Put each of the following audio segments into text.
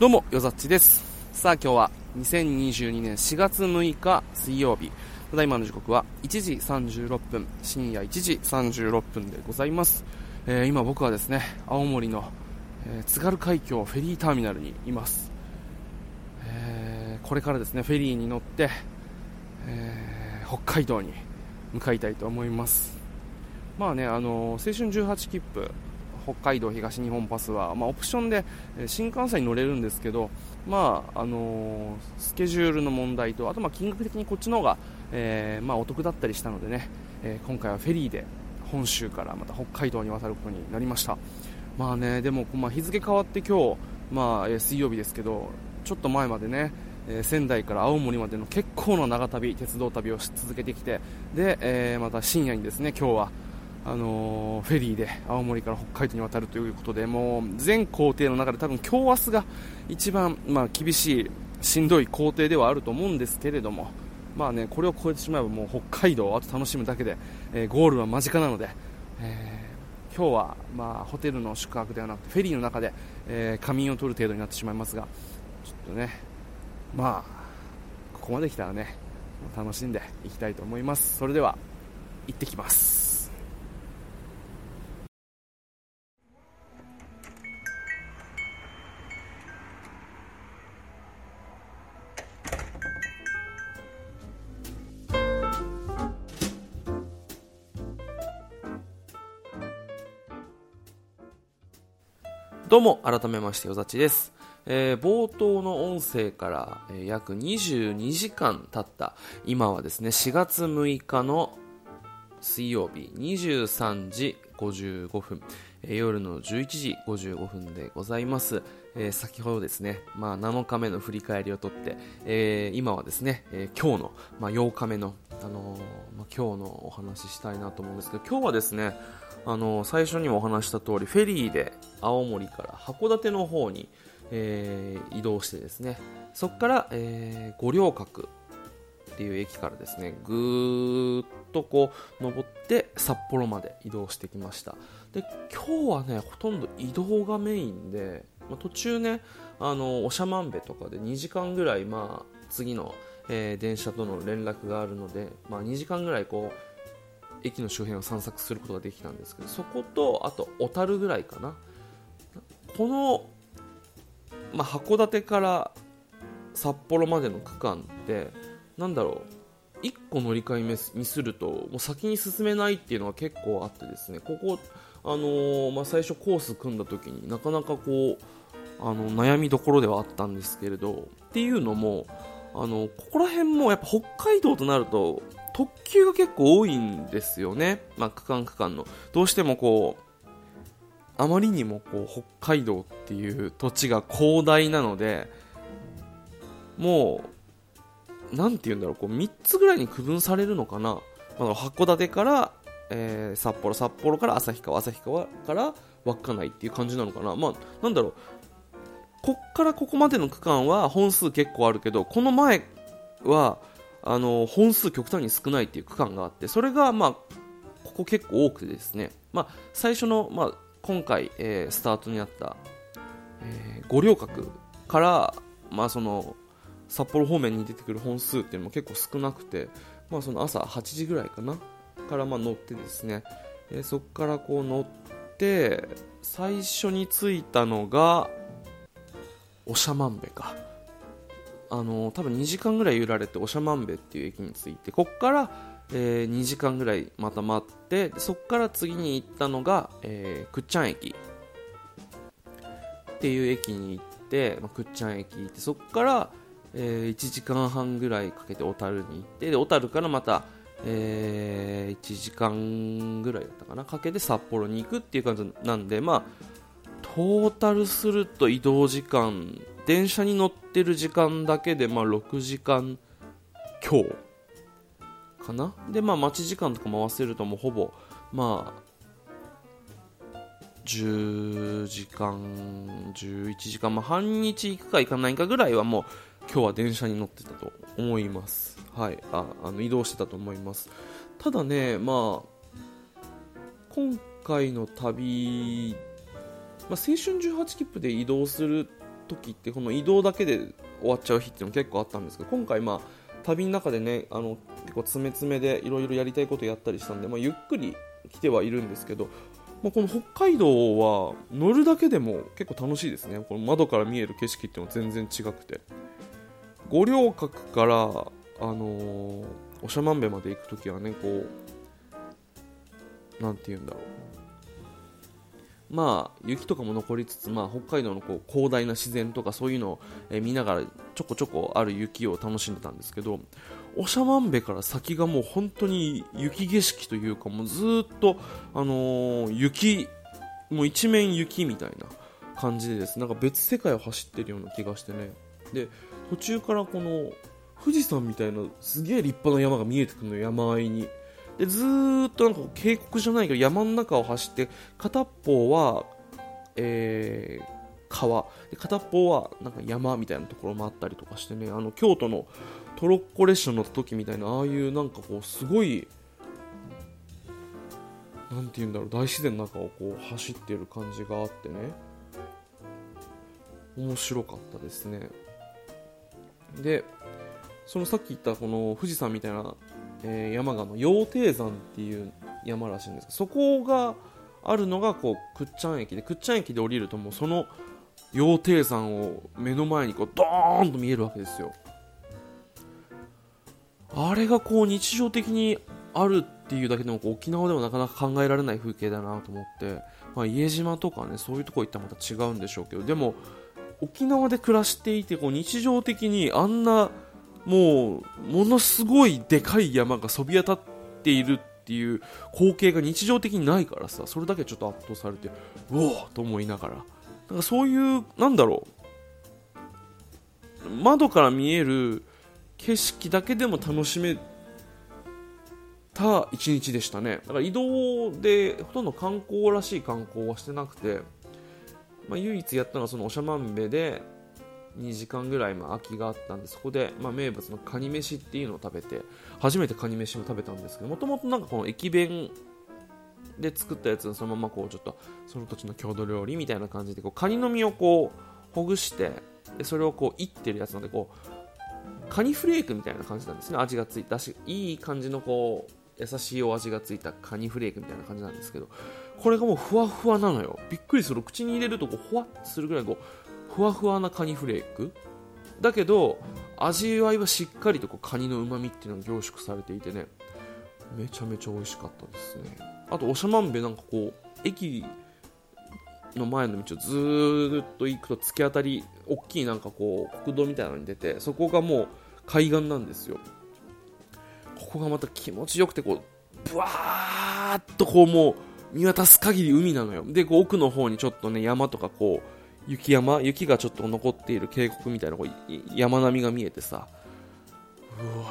どうも、よざっちです。さあ今日は2022年4月6日水曜日。ただいまの時刻は1時36分、深夜1時36分でございます。えー、今僕はですね、青森の、えー、津軽海峡フェリーターミナルにいます。えー、これからですね、フェリーに乗って、え北海道に向かいたいと思います。まあね、あの青春18切符北海道東日本パスは、まあ、オプションで新幹線に乗れるんですけど、まああのスケジュールの問題とあとま金額的にこっちの方が、えー、まあ、お得だったりしたのでね、えー、今回はフェリーで本州からまた北海道に渡ることになりました。まあねでも、まあ、日付変わって今日、まあ、え水曜日ですけどちょっと前までねえ仙台から青森までの結構な長旅鉄道旅をし続けてきてで、えー、また深夜にですね今日はあの、フェリーで青森から北海道に渡るということでもう全工程の中で多分今日明日が一番、まあ、厳しいしんどい工程ではあると思うんですけれども、まあね、これを超えてしまえばもう北海道をあと楽しむだけで、えー、ゴールは間近なので、えー、今日は、まあ、ホテルの宿泊ではなくてフェリーの中で、え仮眠を取る程度になってしまいますがちょっとね、まあ、ここまで来たらね楽しんでいきたいと思います。それでは行ってきます。どうも、改めまして、よざちです。えー、冒頭の音声から、えー、約22時間経った、今はですね、4月6日の水曜日23時55分、えー、夜の11時55分でございます。えー、先ほどですね、まあ、7日目の振り返りをとって、えー、今はですね、え今日の、まあ、8日目の、あのまあ、今日のお話ししたいなと思うんですけど、今日はですね、あの最初にもお話した通りフェリーで青森から函館の方に、えー、移動してですねそこから、えー、五稜郭っていう駅からですねぐーっとこう登って札幌まで移動してきました。で今日はねほとんど移動がメインで、まあ、途中ねあの長万部とかで2時間ぐらい、まあ、次の、えー、電車との連絡があるので、まあ、2時間ぐらいこう駅の周辺を散策することができたんですけどそことあと小樽ぐらいかな。この、まあ、函館から札幌までの区間ってなんだろう1個乗り換えにするともう先に進めないっていうのが結構あってですねここ、あのー、まあ、最初コース組んだ時になかなかこうあの悩みどころではあったんですけれどっていうのもあのここら辺もやっぱ北海道となると特急が結構多いんですよね、まあ、区間区間の。どうしてもこうあまりにもこう北海道っていう土地が広大なのでもうなんて言うんだろうこう3つぐらいに区分されるのかな、まあ、函館から、えー、札幌札幌から旭川旭川から稚内っていう感じなのかな。まあなんだろう。こっからここまでの区間は本数結構あるけどこの前はあの本数極端に少ないっていう区間があってそれが、まあ、ここ結構多くてですね、まあ、最初の、まあ、今回、えー、スタートになった、えー、五稜郭から、まあ、その札幌方面に出てくる本数っていうのも結構少なくて、まあ、その朝8時ぐらいかなからまあ乗ってですね、えー、そこからこう乗って最初に着いたのが長万部か。あの多分2時間ぐらい揺られて長万部っていう駅に着いてここから、えー、2時間ぐらいまた待ってそこから次に行ったのが、えー、くっちゃん駅。っていう駅に行って、まあ、くっちゃん駅行ってそこから、えー、1時間半ぐらいかけて小樽に行ってで小樽からまた、えー、1時間ぐらいだったかなかけて札幌に行くっていう感じなんでまあトータルすると移動時間電車に乗ってる時間だけで、まあ、6時間強かな？で、まあ、待ち時間とかも合わせるともうほぼ、まあ、10時間、11時間、まあ、半日行くか行かないかぐらいはもう今日は電車に乗ってたと思います。はい、ああの移動してたと思います。ただね、まあ、今回の旅、まあ、青春18切符で移動する時ってこの移動だけで終わっちゃう日っていうの結構あったんですけど今回まあ旅の中でねあの結構詰め詰めでいろいろやりたいことやったりしたんで、まあ、ゆっくり来てはいるんですけど、まあ、この北海道は乗るだけでも結構楽しいですね。この窓から見える景色っていうのは全然違くて。五稜郭から、あのー、長万部まで行く時はねこうなんて言うんだろう。まあ、雪とかも残りつつ、まあ、北海道のこう広大な自然とかそういうのを、見ながらちょこちょこある雪を楽しんでたんですけど長万部から先がもう本当に雪景色というかもうずっと、あのー、雪もう一面雪みたいな感じでですなんか別世界を走ってるような気がしてね。で途中からこの富士山みたいなすげえ立派な山が見えてくるの山あいに。でずっとなんか渓谷じゃないけど山の中を走って片方は、えー、川。で片方はなんか山みたいなところもあったりとかしてねあの京都のトロッコ列車乗った時みたいなああいうなんかこうすごいなんて言うんだろう大自然の中をこう走ってる感じがあってね面白かったですね。でそのさっき言ったこの富士山みたいなえー、山がの羊蹄山っていう山らしいんですけどそこがあるのがこう倶知安駅で倶知安駅で降りるともうその羊蹄山を目の前にこうドーンと見えるわけですよ。あれがこう日常的にあるっていうだけでも沖縄でもなかなか考えられない風景だなと思って、まあ、家島とかねそういうとこ行ったらまた違うんでしょうけどでも沖縄で暮らしていてこう日常的にあんなもうものすごいでかい山がそびえ立っているっていう光景が日常的にないからさそれだけちょっと圧倒されてうおーと思いながら。なんかそういうなんだろう。窓から見える景色だけでも楽しめた一日でしたね。だから移動でほとんど観光らしい観光はしてなくて、まあ、唯一やったのはその長万部で2時間ぐらいま空きがあったんでそこで、まあ、名物のカニ飯っていうのを食べて初めてカニ飯を食べたんですけどもともとなんかこの駅弁で作ったやつをそのままこうちょっとその土地の郷土料理みたいな感じでこうカニの身をこうほぐしてでそれをこういってるやつなんでこうカニフレークみたいな感じなんですね。味がついたしいい感じのこう優しいお味がついたカニフレークみたいな感じなんですけどこれがもうふわふわなのよ。びっくりする。口に入れるとこうほわっとするぐらいこうふわふわなカニフレーク？だけど味わいはしっかりとこうカニのうまみっていうのが凝縮されていてね。めちゃめちゃ美味しかったですね。あと長万部なんかこう駅の前の道をずっと行くと突き当たり大きいなんかこう国道みたいなのに出てそこがもう海岸なんですよ。ここがまた気持ちよくてこうブワーッとこうもう見渡す限り海なのよ。でこう奥の方にちょっとね山とかこう雪山雪がちょっと残っている渓谷みたいなこう山並みが見えてさ。うわ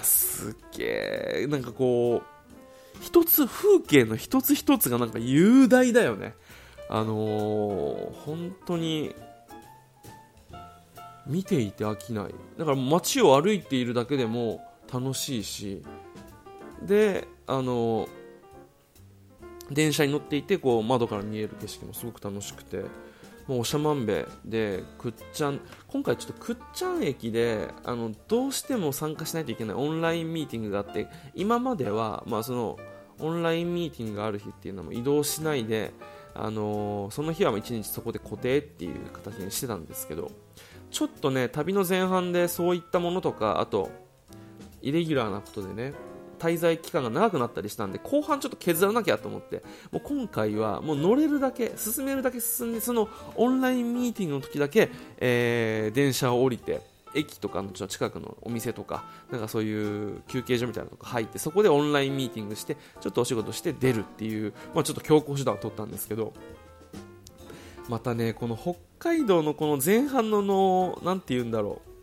ーすっげえなんかこう一つ風景の一つ一つがなんか雄大だよね。あのー、本当に見ていて飽きない。だから街を歩いているだけでも楽しいし。であの、電車に乗っていてこう窓から見える景色もすごく楽しくて。もう長万部でくっちゃん今回ちょっとくっちゃん駅であのどうしても参加しないといけないオンラインミーティングがあって今までは、まあ、そのオンラインミーティングがある日っていうのも移動しないで、あのー、その日は1日そこで固定っていう形にしてたんですけどちょっとね旅の前半でそういったものとかあとイレギュラーなことでね滞在期間が長くなったりしたんで後半ちょっと削らなきゃと思ってもう今回はもう乗れるだけ進めるだけ進んでそのオンラインミーティングの時だけ、えー、電車を降りて駅とかの近くのお店とかなんかそういう休憩所みたいなとこ入ってそこでオンラインミーティングしてちょっとお仕事して出るっていう、まあ、ちょっと強行手段を取ったんですけどまたねこの北海道のこの前半ののなんて言うんだろう。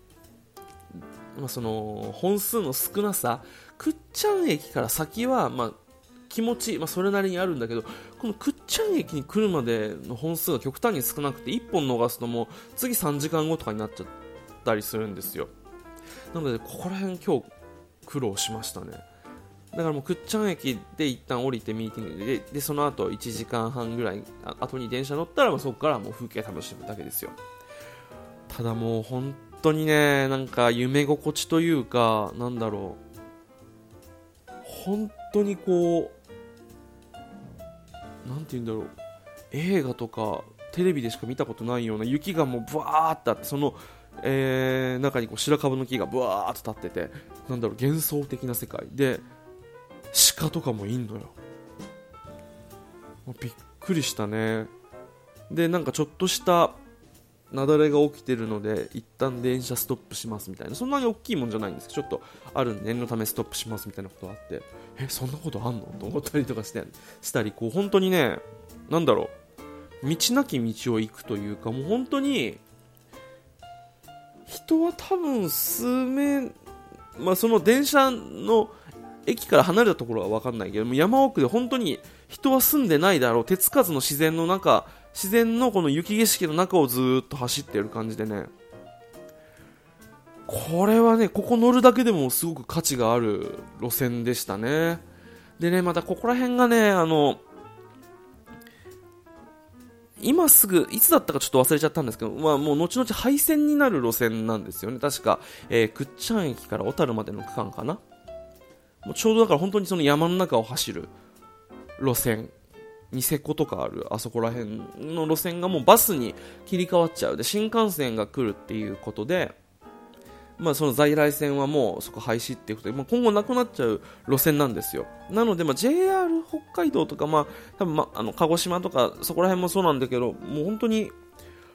まあ、その本数の少なさくっちゃん駅から先は、まあ、気持ち、まあ、それなりにあるんだけどこのくっちゃん駅に来るまでの本数が極端に少なくて1本逃すともう次3時間後とかになっちゃったりするんですよ。なのでここら辺今日苦労しましたね。だからもうくっちゃん駅で一旦降りてミーティングででその後1時間半ぐらい後に電車乗ったらそこからもう風景楽しむだけですよ。ただもう本当にねなんか夢心地というかなんだろう。本当にこうなんて言うんだろう。映画とかテレビでしか見たことないような雪がもうブワーってあってその、えー、中にこう白樺の木がブワーっと立っててなんだろう幻想的な世界。で鹿とかもいんのよ。びっくりしたね。でなんかちょっとした雪崩が起きてるので一旦電車ストップしますみたいな。そんなに大きいもんじゃないんです。けどちょっとある念のためストップしますみたいなことがあって。えそんなことあんのと思ったりとかして。したりこう本当にねなんだろう。道なき道を行くというかもう本当に人は多分数名まあその電車の駅から離れたところは分かんないけども山奥で本当に人は住んでないだろう。手つかずの自然の中自然のこの雪景色の中をずっと走ってる感じでねこれはねここ乗るだけでもすごく価値がある路線でしたねでねまたここら辺がねあの今すぐ、いつだったかちょっと忘れちゃったんですけど、まあもう後々廃線になる路線なんですよね。確か、えー、くっちゃん駅から小樽までの区間かな。もうちょうどだから本当にその山の中を走る路線ニセコとかあるあそこら辺の路線がもうバスに切り替わっちゃう。で新幹線が来るっていうことで、まあ、その在来線はもうそこ廃止っていうことで、まあ、今後なくなっちゃう路線なんですよ。なので、まあ、JR 北海道とか、まあ多分まあ、の鹿児島とかそこら辺もそうなんだけどもう本当に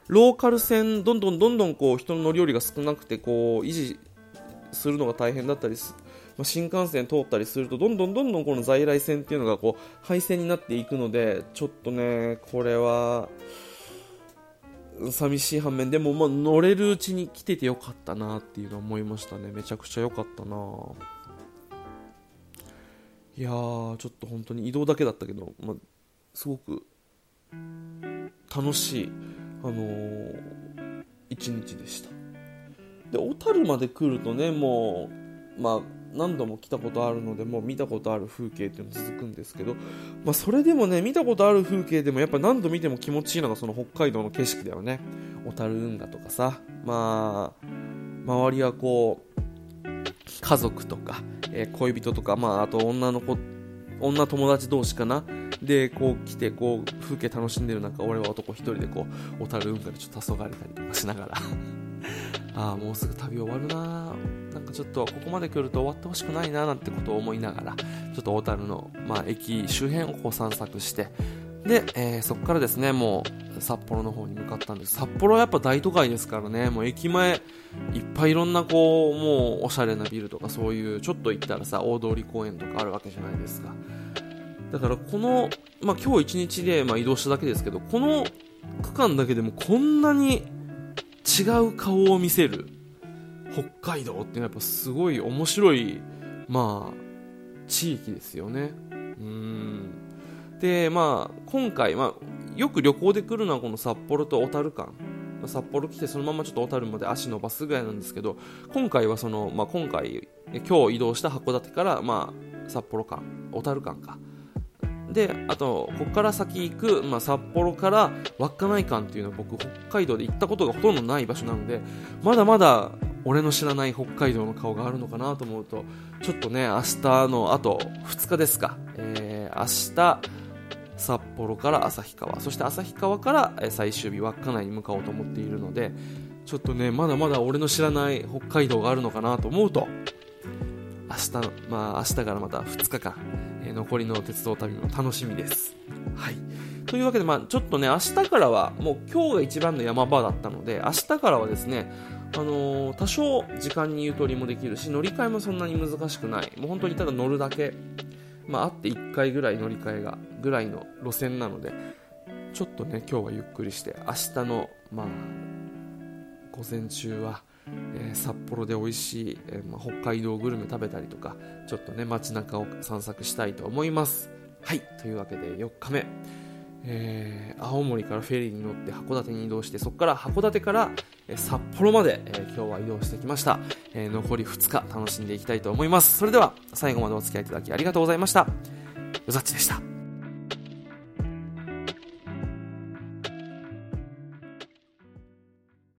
ローカル線どんどんどんどんこう人の乗り降りが少なくてこう維持するのが大変だったりまあ、新幹線通ったりするとどんどんどんどんこの在来線っていうのがこう廃線になっていくのでちょっとねこれは寂しい反面でも、まあ、乗れるうちに来ててよかったなっていうのは思いましたね。めちゃくちゃ良かったな。いやーちょっと本当に移動だけだったけど、まあ、すごく楽しい、あのー、一日でした。で小樽まで来るとねもうまあ何度も来たことあるのでもう見たことある風景っていうの続くんですけど、まあ、それでもね見たことある風景でもやっぱ何度見ても気持ちいいのがその北海道の景色だよね。小樽運河とかさまあ周りはこう家族とか、えー、恋人とか、まあ、あと女の子女友達同士かな。でこう来てこう風景楽しんでる中俺は男一人でこう小樽運河でちょっと黄昏れたりとかしながら。ああもうすぐ旅終わるななんかちょっとここまで来ると終わってほしくないななんてことを思いながらちょっと小樽の、まあ、駅周辺をこう散策してで、えー、そこからですねもう札幌の方に向かったんです。札幌はやっぱ大都会ですからねもう駅前いっぱいいろんなこうもうおしゃれなビルとかそういうちょっと行ったらさ大通公園とかあるわけじゃないですか。だからこの、まあ、今日一日で、まあ、移動しただけですけどこの区間だけでもこんなに違う顔を見せる北海道っていうのはやっぱすごい面白い、まあ、地域ですよね。うんで、まあ、今回、まあ、よく旅行で来るのはこの札幌と小樽間。札幌来てそのままちょっと小樽まで足伸ばすぐらいなんですけど今回はその、まあ、今回今日移動した函館から、まあ、札幌間小樽間かであとここから先行く、まあ、札幌から稚内間っていうのは僕北海道で行ったことがほとんどない場所なのでまだまだ俺の知らない北海道の顔があるのかなと思うとちょっとね明日のあと2日ですか、えー、明日札幌から旭川そして旭川から最終日稚内に向かおうと思っているのでちょっとねまだまだ俺の知らない北海道があるのかなと思うと明日まあ明日からまた2日間え残りの鉄道旅も楽しみです。はい。というわけで、まあ、ちょっとね、明日からは、もう今日が一番の山場だったので、明日からはですね、あのー、多少時間にゆとりもできるし、乗り換えもそんなに難しくない。もう本当にただ乗るだけ。まあ、あって1回ぐらい乗り換えが、ぐらいの路線なので、ちょっとね、今日はゆっくりして、明日の、まあ、午前中は、えー、札幌で美味しい、えー、まあ、北海道グルメ食べたりとかちょっとね街中を散策したいと思いますはいというわけで4日目、えー、青森からフェリーに乗って函館に移動してそこから函館から、え札幌まで、え今日は移動してきました、え残り2日楽しんでいきたいと思います。それでは最後までお付き合いいただきありがとうございました。よざっちでした。